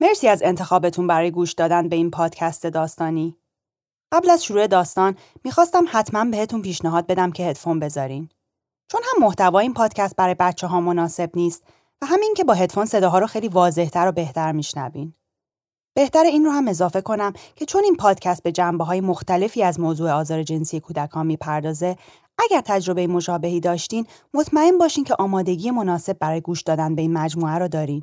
مرسی از انتخابتون برای گوش دادن به این پادکست داستانی. قبل از شروع داستان می‌خواستم حتما بهتون پیشنهاد بدم که هدفون بذارین. چون هم محتوای این پادکست برای بچه ها مناسب نیست و همین که با هدفون صداها رو خیلی واضحتر و بهتر میشنوین. بهتر این رو هم اضافه کنم که چون این پادکست به جنبه های مختلفی از موضوع آزار جنسی کودکان می‌پردازه اگر تجربه مشابهی داشتین مطمئن باشین که آمادگی مناسب برای گوش دادن به این مجموعه رو دارین.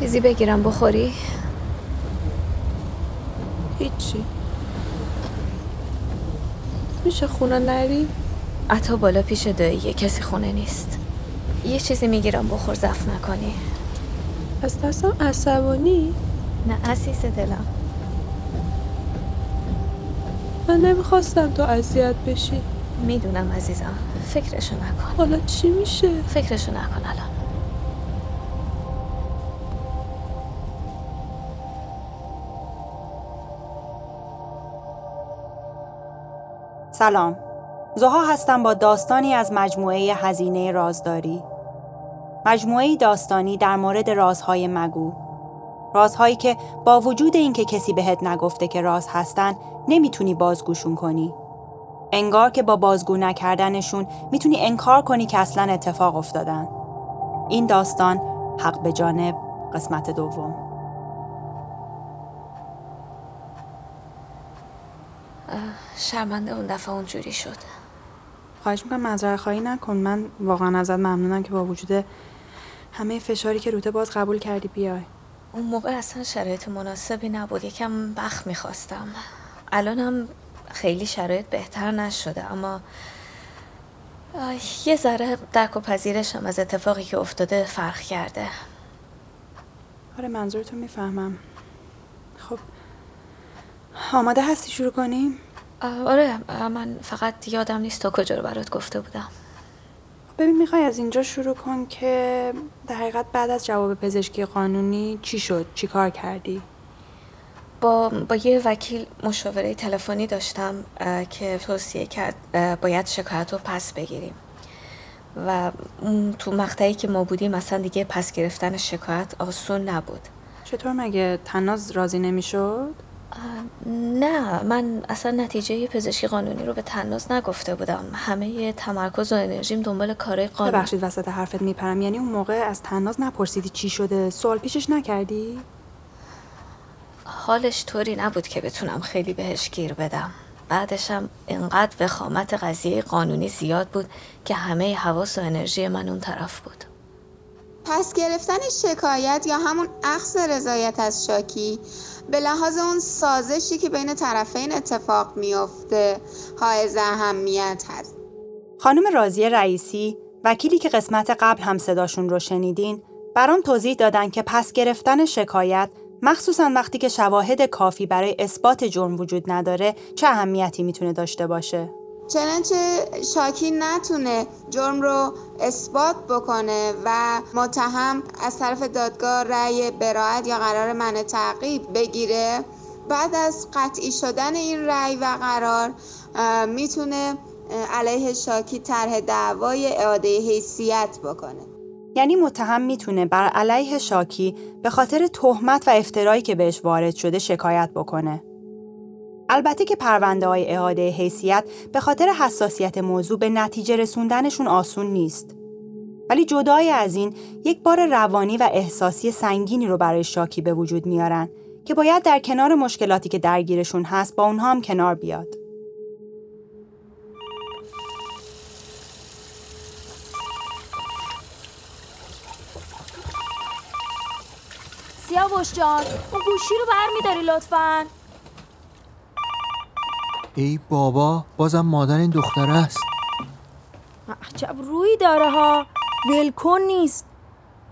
چیزی بگیرم بخوری؟ هیچی میشه خونه نری؟ عطا بالا پیش داییه کسی خونه نیست یه چیزی می‌گیرم بخور زف نکنی از دستم عصبانی؟ نه عزیز دلم من نمی‌خواستم تو اذیت بشی می‌دونم عزیزم فکرشو نکن حالا چی میشه؟ فکرشو نکن الان سلام. زها هستم با داستانی از مجموعه هزینه رازداری. مجموعه داستانی در مورد رازهای مگو. رازهایی که با وجود اینکه کسی بهت نگفته که راز هستن نمی‌تونی بازگوشون کنی. انگار که با بازگو نکردنشون می‌تونی انکار کنی که اصلا اتفاق افتادن. این داستان حق به جانب قسمت دوم. شرمنده اون دفعه اونجوری شد خواهش می‌کنم مذره خواهی نکن. من واقعا ازت ممنونم که با وجود همه فشاری که روته باز قبول کردی بیای. اون موقع اصلا شرایط مناسبی نبود. یکم بخ می‌خواستم. الانم خیلی شرایط بهتر نشده اما یه ذره درک و پذیرشم از اتفاقی که افتاده فرق کرده. آره منظورتو می‌فهمم. خب آماده هستی شروع کنیم؟ آره من فقط یادم نیست تا کجا رو برات گفته بودم ببین می‌خوای از اینجا شروع کن که در حقیقت بعد از جواب پزشکی قانونی چی شد؟ چی کار کردی؟ با, با یه وکیل مشاوره تلفنی داشتم که توصیه کرد باید شکایت رو پس بگیریم و تو مقطعی که ما بودیم مثلا دیگه پس گرفتن شکایت آسون نبود چطور مگه تناز راضی نمی‌شد؟ نه من اصلا نتیجه پزشکی قانونی رو به تناز نگفته بودم. همه تمرکز و انرژیم دنبال کارهای قانونی. ببخشید وسط حرفت میپرم. یعنی اون موقع از تناز نپرسیدی چی شده؟ سوال پیشش نکردی؟ حالش طوری نبود که بتونم خیلی بهش گیر بدم. بعدشم انقدر وخامت قضیه قانونی زیاد بود که همه حواس و انرژی من اون طرف بود. پس گرفتن شکایت یا همون اخذ رضایت از شاکی به لحاظ اون سازشی که بین طرفین اتفاق میافته حائز اهمیت هست. خانم رازی رئیسی وکیلی که قسمت قبل هم صداشون رو شنیدین برام توضیح دادن که پس گرفتن شکایت مخصوصا وقتی که شواهد کافی برای اثبات جرم وجود نداره چه اهمیتی می‌تونه داشته باشه؟ چنانچه شاکی نتونه جرم رو اثبات بکنه و متهم از طرف دادگاه رأی براعت یا قرار من تعقیب بگیره بعد از قطعی شدن این رأی و قرار می‌تونه علیه شاکی طرح دعوای اعاده حیثیت بکنه. یعنی متهم می‌تونه بر علیه شاکی به خاطر تهمت و افترایی که بهش وارد شده شکایت بکنه. البته که پرونده های اعاده حیثیت به خاطر حساسیت موضوع به نتیجه رسوندنشون آسون نیست. ولی جدای از این یک بار روانی و احساسی سنگینی رو برای شاکی به وجود میارن که باید در کنار مشکلاتی که درگیرشون هست با اونها هم کنار بیاد. سیاوش جان اون گوشی رو برمیداری لطفاً ای بابا بازم مادر این دختره است. عجب روی داره ها. ولکن نیست.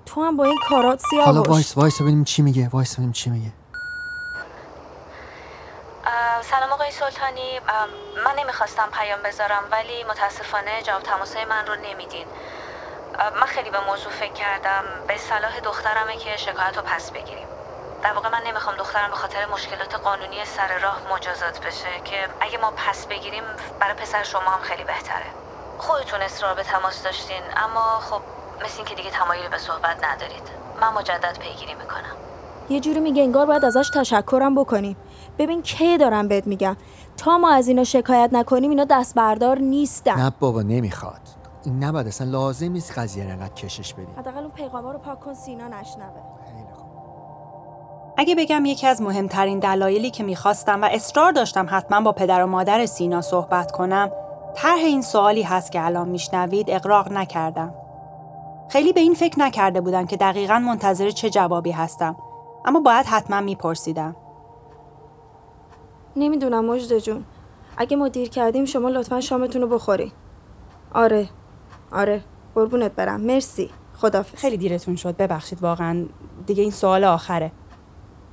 تو هم با این کارات سیاه حالا وایس وایس ببینیم چی میگه وایس ببینیم چی میگه. سلام آقای سلطانی. من نمی‌خواستم پیام بذارم ولی متاسفانه جواب تماسای من رو نمیدین. من خیلی به موضوع فکر کردم. به صلاح دخترمه که شکایت رو پس بگیریم. در واقع من نمی‌خوام دخترم به خاطر مشکلات قانونی سر راه مجازات بشه که اگه ما پس بگیریم برای پسر شما هم خیلی بهتره. خودتون اصرار به تماس داشتین اما خب مثل این که دیگه تمایل به صحبت ندارید. من مجدد پیگیری می‌کنم. یه جوری میگه انگار باید ازش تشکرم بکنیم ببین کی دارم بهت میگم. تا ما از اینا شکایت نکنیم اینا دست بردار نیستن. نه بابا نمی‌خواد. این نباید اصلا لازم نیست قضیه رو انقدر کشش بدیم. حداقل اون پیغاما رو پاک کن سینا نشنوه. اگه بگم یکی از مهمترین دلایلی که می‌خواستم و اصرار داشتم حتما با پدر و مادر سینا صحبت کنم طرح این سوالی هست که الان میشنوید اقراق نکردم. خیلی به این فکر نکرده بودم که دقیقا منتظر چه جوابی هستم اما باید حتما میپرسیدم. نمی‌دونم مجد جون. اگه ما دیر کردیم شما لطفا شامتون رو بخورین آره. آره. قربونت برم. مرسی. خدافظ خیلی دیرتون شد. ببخشید واقعا دیگه این سوال آخره.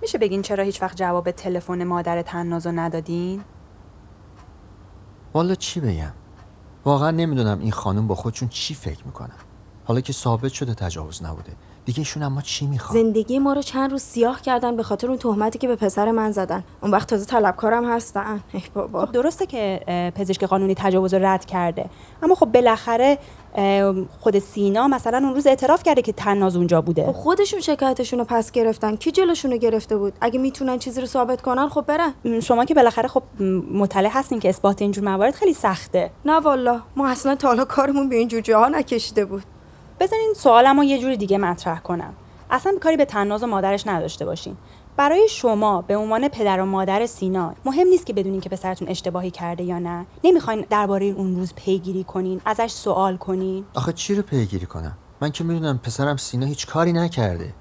میشه بگین چرا هیچ وقت جواب تلفن مادر تنازو ندادین؟ والا چی بگم؟ واقعا نمی‌دونم این خانم با خودشون چی فکر می‌کنن. حالا که ثابت شده تجاوز نبوده. دیگه ایشون اما چی می‌خوان زندگی ما رو چند روز سیاه کردن به خاطر اون تهمتی که به پسر من زدن. اون وقت تازه طلبکارم هستن. ای بابا. خب درسته که پزشک قانونی تجاوز رو رد کرده. اما خب بالاخره خود سینا مثلا اون روز اعتراف کرده که تناز اونجا خب بوده خودشون شکایتشون رو پس گرفتن. کی جلوشون رو گرفته بود؟ اگه می‌تونن چیزی رو ثابت کنن خب برن. شما که بالاخره خب مطلع هستین که اثبات اینجور موارد خیلی سخته. نه والا ما اصلا تا حالا کارمون به این جور جاها نکشیده بود. بذارین سوالمو یه جور دیگه مطرح کنم. اصلا کاری به تناز و مادرش نداشته باشین. برای شما به عنوان پدر و مادر سینا مهم نیست که بدونین که پسرتون اشتباهی کرده یا نه. نمی‌خواین درباره اون روز پیگیری کنین ازش سوال کنین. آخه چی رو پیگیری کنم؟ من که می‌دونم پسرم سینا هیچ کاری نکرده.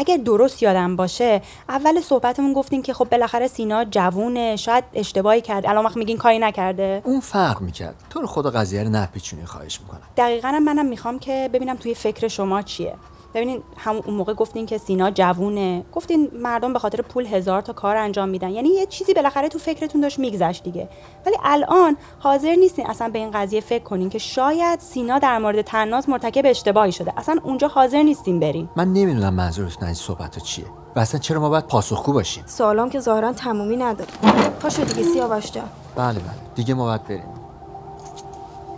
اگر درست یادم باشه اول صحبتمون گفتین که خب بالاخره سینا جوونه شاید اشتباهی کرده الان وقت میگین کاری نکرده. اون فرق می‌کرد. تو رو خدا قضیه رو نپیچونی خواهش می‌کنم. دقیقا منم می‌خوام که ببینم توی فکر شما چیه. ببینین همون اون موقع گفتین که سینا جوونه. گفتین مردم به خاطر پول هزار تا کار انجام میدن. یعنی یه چیزی بالاخره تو فکرتون داشت میگذشت دیگه. ولی الان حاضر نیستین اصلا به این قضیه فکر کنین که شاید سینا در مورد تناز مرتکب اشتباهی شده. اصلا اونجا حاضر نیستین برین. من نمی‌دونم منظورتون از این صحبت چیه و اصلا چرا ما باید پاسخگو باشیم؟ سوالام که ظاهرا تمومی نداره. پاشو دیگه سیاوش جان. بله بله. دیگه ما باید بریم.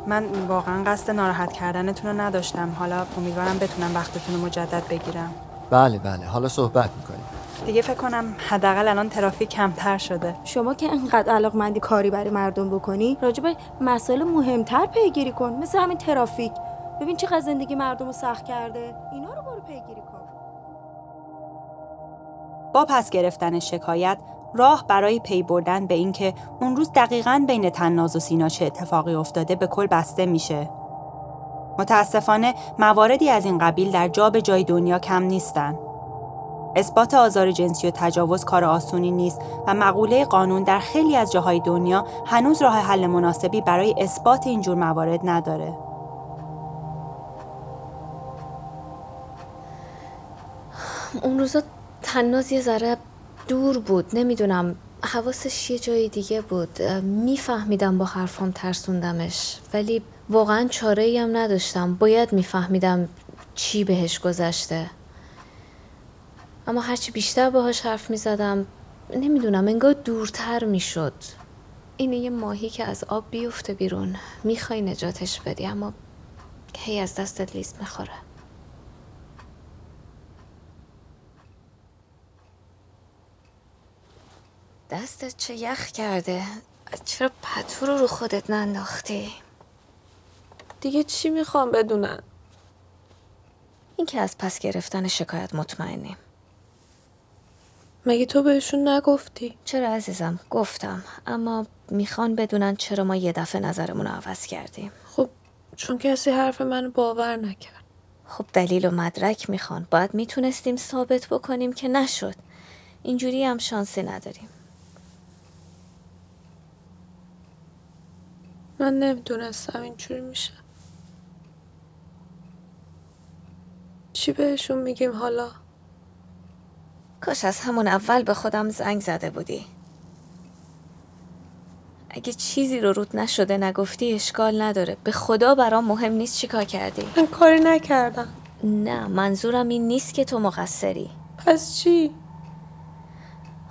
من واقعا قصد ناراحت کردنتون رو نداشتم. حالا امیدوارم بتونم وقتتون رو مجدد بگیرم. بله بله. حالا صحبت می‌کنیم. دیگه فکر کنم حداقل الان ترافیک کمتر شده. شما که انقدر علاقمندی کاری برای مردم بکنی راجع به مسائل مهمتر پیگیری کن. مثل همین ترافیک. ببین چقدر زندگی مردم رو سخت کرده. اینا رو برو پیگیری کن. با پس گرفتن شکایت راه برای پی بردن به اینکه اون روز دقیقاً بین تناز و سینا چه اتفاقی افتاده به کل بسته میشه. متاسفانه مواردی از این قبیل در جا به جای دنیا کم نیستن. اثبات آزار جنسی و تجاوز کار آسونی نیست و مقوله قانون در خیلی از جاهای دنیا هنوز راه حل مناسبی برای اثبات اینجور موارد نداره. اون روزا تناز یه ذره دور بود نمی‌دونم حواسش یه جای دیگه بود. میفهمیدم با حرفام ترسوندمش. ولی واقعا چاره هم نداشتم. باید میفهمیدم چی بهش گذشته. اما هرچی بیشتر باهاش حرف می‌زدم نمی‌دونم انگار دورتر می‌شد. اینه یه ماهی که از آب بیفته بیرون. می‌خوای نجاتش بدی اما هی از دستت لیست می‌خوره. دستت چه یخ کرده؟ چرا پتو رو رو خودت ننداختی؟ دیگه چی می‌خوام بدونن؟ این که از پس گرفتن شکایت مطمئنیم مگه تو بهشون نگفتی؟ چرا عزیزم؟ گفتم. اما می‌خوان بدونن چرا ما یه دفعه نظرمون رو عوض کردیم. خب چون کسی حرف منو باور نکرد. خب دلیل و مدرک می‌خوان. باید می‌تونستیم ثابت بکنیم که نشد. اینجوری هم شانسی نداریم. من نمی‌دونستم اینجوری میشه. چی بهشون میگیم حالا؟ کاش از همون اول به خودم زنگ زده بودی. اگه چیزی رو رود نشده نگفتی اشکال نداره. به خدا برام مهم نیست چیکار کردی. من کاری نکردم. نه منظورم این نیست که تو مقصری. پس چی؟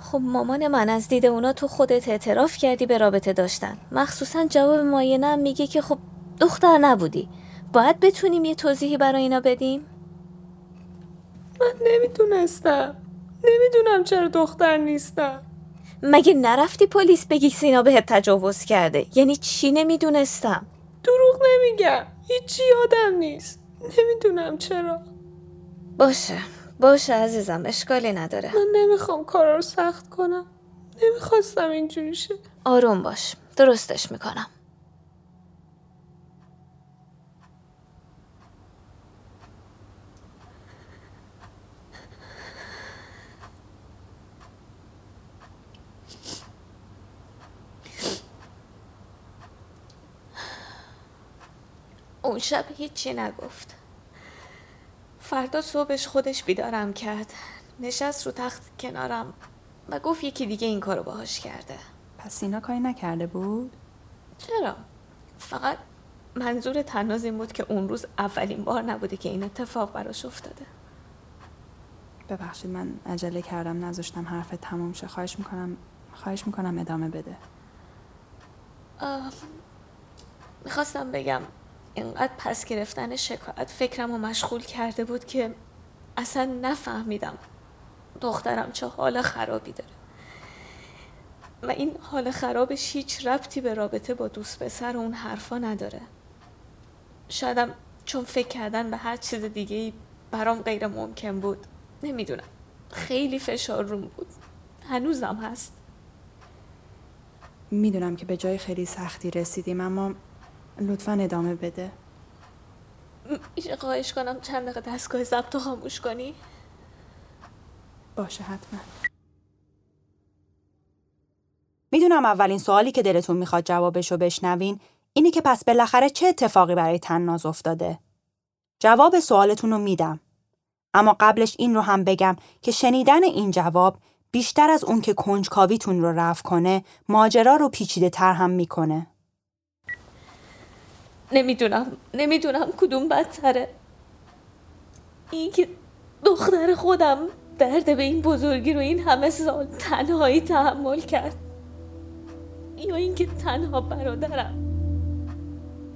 خب مامان من از دید اونا تو خودت اعتراف کردی به رابطه داشتن. مخصوصا جواب ماینم میگه که خب دختر نبودی. باید بتونیم یه توضیحی برای اینا بدیم؟ من نمی‌دونستم. نمی‌دونم چرا دختر نیستم. مگه نرفتی پلیس بگی سینا بهت تجاوز کرده؟ یعنی چی نمی‌دونستم؟ دروغ نمیگم. هیچی یادم نیست. نمی‌دونم چرا. باشه. باشه عزیزم اشکالی نداره. من نمی‌خوام کارا رو سخت کنم. نمی‌خواستم اینجوری شه. آروم باش درستش می‌کنم. اون شب هیچی نگفت. فردا صبحش خودش بیدارم کرد. نشست رو تخت کنارم و گفت یکی دیگه این کارو باهاش کرده. پس سینا کاری نکرده بود؟ چرا؟ فقط منظور تناز این بود که اون روز اولین بار نبوده که این اتفاق براش افتاده. ببخشید من عجله کردم نذاشتم حرف تموم شه. خواهش می‌کنم خواهش می‌کنم ادامه بده. می‌خواستم بگم اینقدر پس گرفتن شکایت فکرم رو مشغول کرده بود که اصلا نفهمیدم دخترم چه حال خرابی داره. و این حال خرابش هیچ ربطی به رابطه با دوست پسر اون حرفا نداره. شایدم چون فکر کردن به هر چیز دیگه برام غیر ممکن بود. نمی‌دونم. خیلی فشار روم بود. هنوزم هست. می‌دونم که به جای خیلی سختی رسیدیم اما لطفا ادامه بده. میشه خواهش کنم چند دقیقه دستگاه ضبط خاموش کنی؟ باشه حتما. می‌دونم اولین سوالی که دلتون می‌خواد جوابشو بشنوین اینه که پس بالاخره چه اتفاقی برای تناز افتاده؟ جواب سوالتون رو میدم. اما قبلش این رو هم بگم که شنیدن این جواب بیشتر از اون که کنجکاویتون رو رفع کنه ماجرا رو پیچیده تر هم می‌کنه. نمی‌دونم نمی‌دونم کدوم بدتره. این که دختر خودم درد به این بزرگی رو این همه سال تنهایی تحمل کرد. یا اینکه تنها برادرم.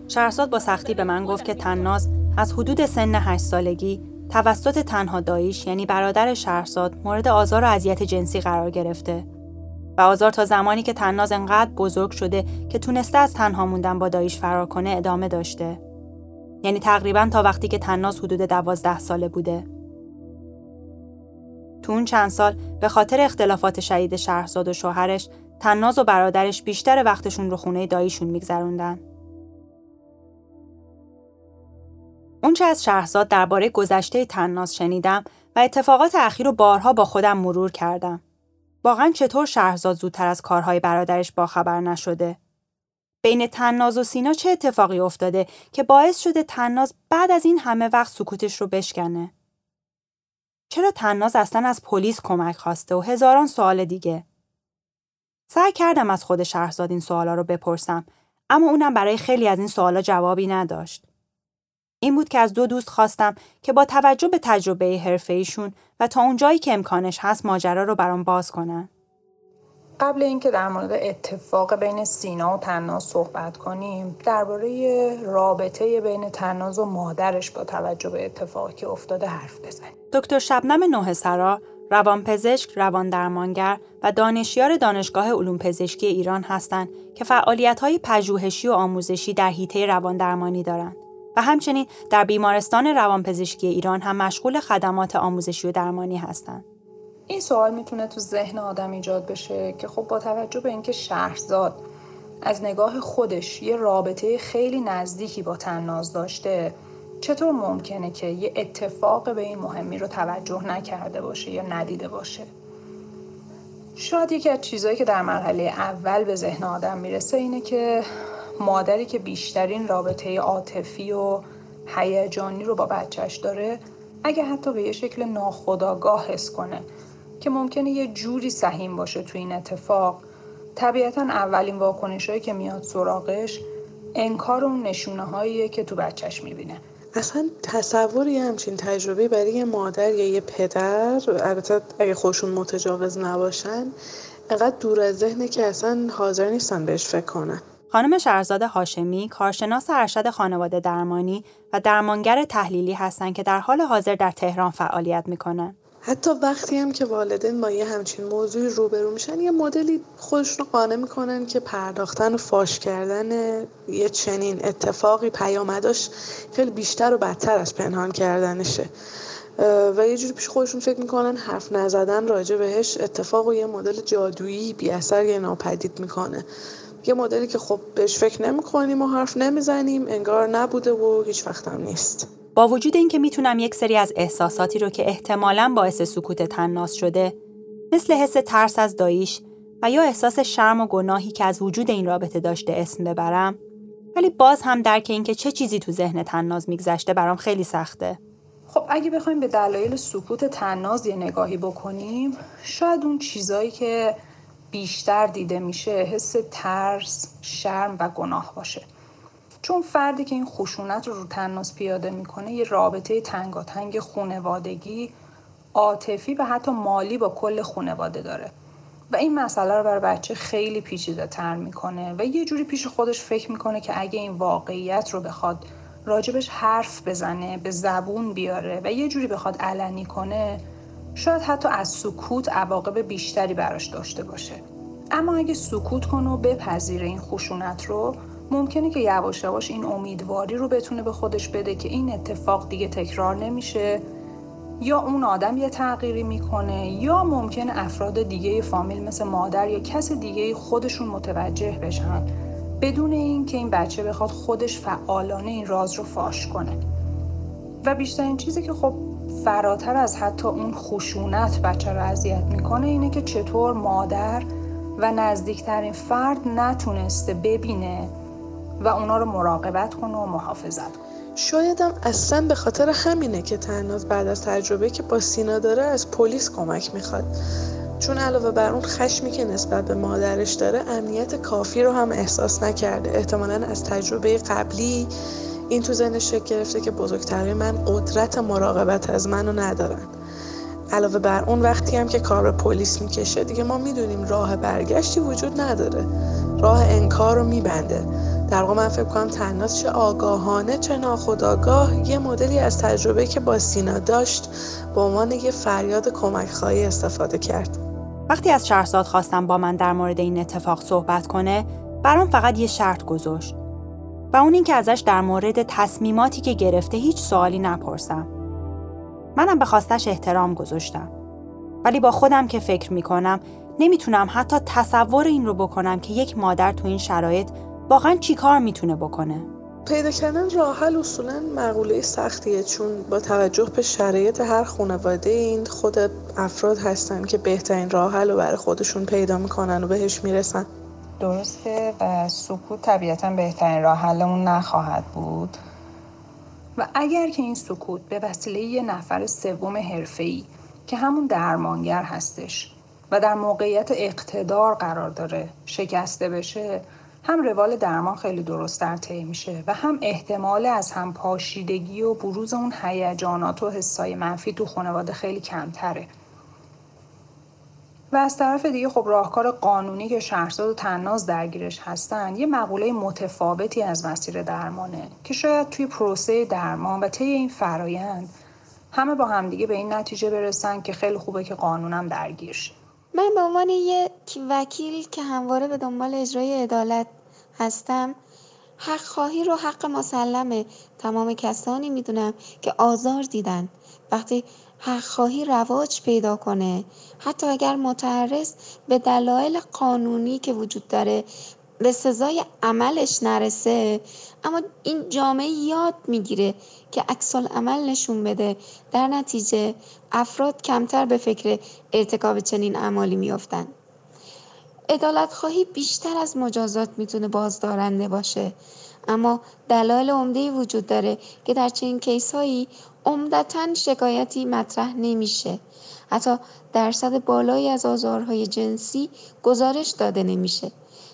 شهرزاد با سختی به من گفت که تناز از حدود سن هشت سالگی توسط تنها داییش یعنی برادر شهرزاد مورد آزار و اذیت جنسی قرار گرفته. و آزار تا زمانی که تناز انقدر بزرگ شده که تونسته از تنها موندن با داییش فرار کنه ادامه داشته. یعنی تقریبا تا وقتی که تناز حدود دوازده ساله بوده. تو اون چند سال به خاطر اختلافات شدید شهرزاد و شوهرش تناز و برادرش بیشتر وقتشون رو خونه داییشون میگذروندن. اونچه از شهرزاد درباره گذشته تناز شنیدم و اتفاقات اخیر رو بارها با خودم مرور کردم. واقعا چطور شهرزاد زودتر از کارهای برادرش باخبر نشده؟ بین تناز و سینا چه اتفاقی افتاده که باعث شده تناز بعد از این همه وقت سکوتش رو بشکنه؟ چرا تناز اصلا از پلیس کمک خواسته و هزاران سوال دیگه؟ سعی کردم از خود شهرزاد این سوالا رو بپرسم اما اونم برای خیلی از این سوالا جوابی نداشت. این بود که از دو دوست خواستم که با توجه به تجربه حرفه ایشون و تا اونجایی که امکانش هست ماجرا رو برام باز کنن. قبل اینکه در مورد اتفاق بین سینا و تناز صحبت کنیم درباره رابطه بین تناز و مادرش با توجه به اتفاقی که افتاده حرف بزنیم دکتر شبنم نوه سرا روانپزشک، روان درمانگر و دانشیار دانشگاه علوم پزشکی ایران هستند که فعالیت‌های پژوهشی و آموزشی در حیطه روان درمانی دارند. و همچنین در بیمارستان روانپزشکی ایران هم مشغول خدمات آموزشی و درمانی هستند. این سوال می‌تونه تو ذهن آدم ایجاد بشه که خب با توجه به اینکه شهرزاد از نگاه خودش یه رابطه خیلی نزدیکی با تناز داشته چطور ممکنه که یه اتفاق به این مهمی رو توجه نکرده باشه یا ندیده باشه شاید یکی از چیزهایی که در مرحله اول به ذهن آدم می‌رسه اینه که مادری که بیشترین رابطه عاطفی و هیجانی رو با بچهش داره اگه حتی به یه شکل ناخداگاه حس کنه که ممکنه یه جوری سهیم باشه تو این اتفاق. طبیعتا اولین واکنش که میاد سراغش انکار اون نشونه هاییه که تو بچهش می‌بینه. اصلا تصور یه همچین تجربه برای یه مادر یا یه پدر البته اگه خوشون متجاوز نباشن انقدر دور از ذهنه که اصلا حاضر نیستن بهش فکر کنن. خانم شهرزاد هاشمی کارشناس ارشد خانواده درمانی و درمانگر تحلیلی هستند که در حال حاضر در تهران فعالیت می‌کنن. حتی وقتی هم که والدین با یه همچین موضوعی روبرو میشن یه مدلی خودشون رو قانع می‌کنن که پرداختن و فاش کردن یه چنین اتفاقی پیامداش خیلی بیشتر و بدتر از پنهان کردنشه و یه جوری پیش خودشون فکر می‌کنن حرف نزدن راجع بهش اتفاق و یه مدل جادویی بی اثر یه ناپدید می‌کنه یه مدلی که خب بهش فکر نمی‌کنیم و حرف نمی‌زنیم انگار نبوده و هیچ وقت هم نیست. با وجود اینکه می‌تونم یک سری از احساساتی رو که احتمالاً باعث سکوت تناس شده مثل حس ترس از داییش و یا احساس شرم و گناهی که از وجود این رابطه داشته اسم ببرم ولی باز هم درک اینکه چه چیزی تو ذهن تناز میگذشته برام خیلی سخته. خب اگه بخوایم به دلایل سکوت تناز یه نگاهی بکنیم شاید اون چیزایی که بیشتر دیده میشه حس ترس، شرم و گناه باشه. چون فردی که این خشونت رو رو تناس پیاده می‌کنه یه رابطه تنگاتنگ خونوادگی عاطفی و حتی مالی با کل خونواده داره. و این مسئله رو بر بچه خیلی پیچیده تر می‌کنه و یه جوری پیش خودش فکر می‌کنه که اگه این واقعیت رو بخواد راجبش حرف بزنه به زبون بیاره و یه جوری بخواد علنی کنه شاید حتی از سکوت عواقب بیشتری براش داشته باشه. اما اگه سکوت کنه و بپذیره این خشونت رو ممکنه که یواش یواش این امیدواری رو بتونه به خودش بده که این اتفاق دیگه تکرار نمیشه. یا اون آدم یه تغییری می‌کنه یا ممکنه افراد دیگه فامیل مثل مادر یا کس دیگه خودشون متوجه بشن. بدون اینکه این بچه بخواد خودش فعالانه این راز رو فاش کنه. و بیشترین چیزی که خب فراتر از حتی اون خشونت بچه رو اذیت می‌کنه اینه که چطور مادر و نزدیکترین فرد نتونسته ببینه و اونا رو مراقبت کنه و محافظت کنه. شایدم اصلا به خاطر همینه که تناز بعد از تجربه که با سینا داره از پلیس کمک می‌خواد. چون علاوه بر اون خشمی که نسبت به مادرش داره امنیت کافی رو هم احساس نکرده. احتمالا از تجربه قبلی این تو ذهنش شکل گرفته که بزرگترین من قدرت مراقبت از منو ندارن. علاوه بر اون وقتی هم که کار پلیس می‌کشه دیگه ما می‌دونیم راه برگشتی وجود نداره. راه انکار رو میبنده. در واقع من فکر کنم تناس چه آگاهانه چه ناخداگاه یه مدلی از تجربه که با سینا داشت به عنوان یه فریاد کمک خواهی استفاده کرد. وقتی از شهرزاد خواستم با من در مورد این اتفاق صحبت کنه برام فقط یه شرط گذاشت. اون اینکه ازش در مورد تصمیماتی که گرفته هیچ سوالی نپرسم. منم به خواستش احترام گذاشتم. ولی با خودم که فکر می‌کنم نمی‌تونم حتی تصور این رو بکنم که یک مادر تو این شرایط واقعا چی کار می‌تونه بکنه. پیدا کردن راه حل اصولا مقوله سختیه چون با توجه به شرایط هر خانواده این خود افراد هستن که بهترین راه حل رو برای خودشون پیدا می‌کنن و بهش می‌رسن. درسته و سکوت طبیعتا بهترین راه حلمون نخواهد بود. و اگر که این سکوت به وسیله یه نفر سوم حرفه‌ای که همون درمانگر هستش و در موقعیت اقتدار قرار داره شکسته بشه هم روال درمان خیلی درست در طی میشه و هم احتمال از هم پاشیدگی و بروز اون هیجانات و حسای منفی تو خانواده خیلی کمتره. و از طرف دیگه خب راهکار قانونی که شهرزاد و تناز درگیرش هستن یه مقوله متفاوتی از مسیر درمانه که شاید توی پروسه درمان و طی این فرایند همه با همدیگه به این نتیجه برسن که خیلی خوبه که قانونم درگیر شه. من به عنوان یک وکیل که همواره به دنبال اجرای عدالت هستم حق خواهی رو حق مسلمه. تمام کسانی می‌دونم که آزار دیدن. وقتی حق خواهی رواج پیدا کنه. حتی اگر متعرض به دلایل قانونی که وجود داره به سزای عملش نرسه اما این جامعه یاد می‌گیره که عکس عمل نشون بده. در نتیجه افراد کمتر به فکر ارتکاب چنین اعمالی میافتند. عدالت خواهی بیشتر از مجازات می‌تونه بازدارنده باشه. اما دلایل عمده وجود داره که در چنین کیس هایی عمدتا شکایتی مطرح نمیشه. حتی درصد بالایی از آزارهای جنسی گزارش داده نمیشه.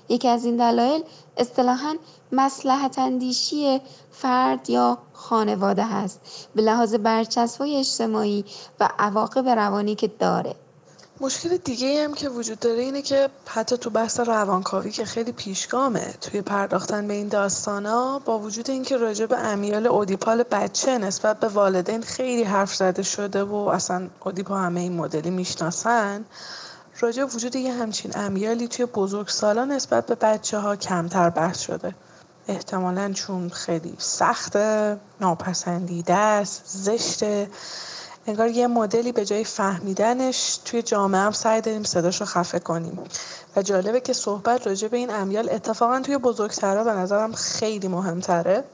یکی از این دلایل اصطلاحا مسلحت اندیشی فرد یا خانواده هست به لحاظ برچسب‌های اجتماعی و عواقب روانی که داره. مشکل دیگه هم که وجود داره اینه که حتی تو بحث روانکاوی که خیلی پیشگامه توی پرداختن به این داستانا با وجود اینکه راجع به امیال اودیپال بچه نسبت به والدین خیلی حرف زده شده و اصلا اودیپا همه این مدلی می‌شناسن راجع وجود یه همچین امیالی توی بزرگسالان نسبت به بچه ها کمتر بحث شده. احتمالا چون خیلی سخته ناپسندیده است زشته. انگار یه مدلی به جای فهمیدنش توی جامعه هم سعی داریم صداش رو خفه کنیم. و جالبه که صحبت راجع به این امیال اتفاقا توی بزرگترها به نظرم خیلی مهمتره.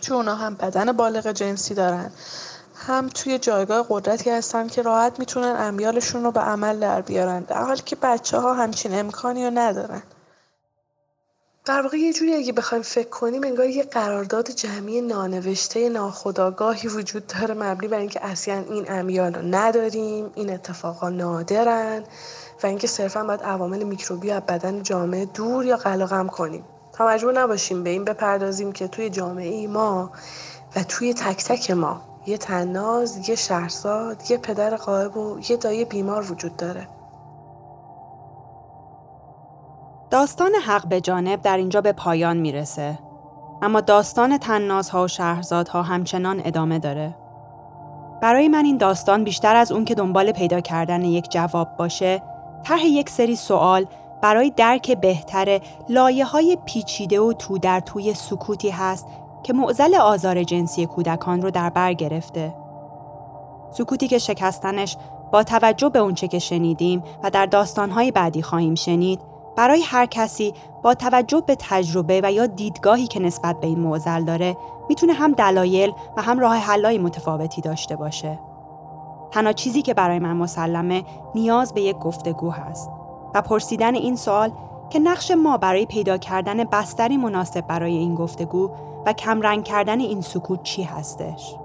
چون اونا هم بدن بالغ جنسی دارن. هم توی جایگاه قدرتی هستن که راحت می‌تونن امیالشون رو به عمل در بیارن. در حالی که بچه ها همچین امکانی رو ندارن. در واقع یه جوری اگه بخوایم فکر کنیم انگار یه قرارداد جمعی نانوشته ناخداگاهی وجود داره مبنی بر اینکه اصلا این امیال رو نداریم این اتفاقا نادرن و اینکه صرفا باید عوامل میکروبی از بدن جامعه دور یا قلقم کنیم. تا مجبور نباشیم به این بپردازیم که توی جامعه ما و توی تک تک ما یه تناز، یه شهرزاد، یه پدر قائب و یه دایه بیمار وجود داره. داستان حق به جانب در اینجا به پایان می‌رسه. اما داستان تنازها و شهرزادها همچنان ادامه داره. برای من این داستان بیشتر از اون که دنبال پیدا کردن یک جواب باشه، طرح یک سری سوال برای درک بهتر لایه های پیچیده و تو در توی سکوتی هست که معزل آزار جنسی کودکان رو در بر گرفته. سکوتی که شکستنش با توجه به اونچه که شنیدیم و در داستانهای بعدی خواهیم شنید برای هر کسی با توجه به تجربه و یا دیدگاهی که نسبت به این معضل داره می‌تونه هم دلایل و هم راه حلای متفاوتی داشته باشه. تنها چیزی که برای من مسلمه نیاز به یک گفتگو هست و پرسیدن این سوال که نقش ما برای پیدا کردن بستری مناسب برای این گفتگو و کمرنگ کردن این سکوت چی هستش؟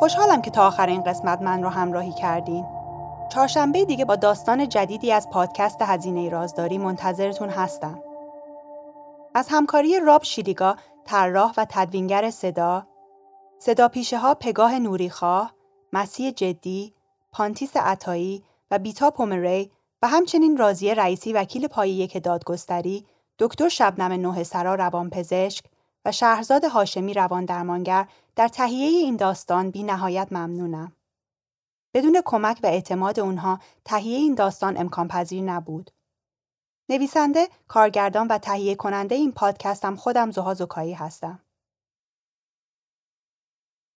خوشحالم که تا آخر این قسمت من رو همراهی کردین. چهارشنبه دیگه با داستان جدیدی از پادکست هزینه رازداری منتظرتون هستم. از همکاری راب شیریگا، طراح و تدوینگر صدا، صدا پیشه ها پگاه نوریخواه، مسیح جدی، پانتیس عطایی و بیتا پومری و همچنین راضیه رئیسی وکیل پای یک دادگستری، دکتر شبنم نه سرا روانپزشک و شهرزاد هاشمی روان درمانگر در تهیه این داستان بی نهایت ممنونم. بدون کمک و اعتماد اونها تهیه این داستان امکان پذیر نبود. نویسنده، کارگردان و تهیه کننده این پادکستم خودم زها زکایی هستم.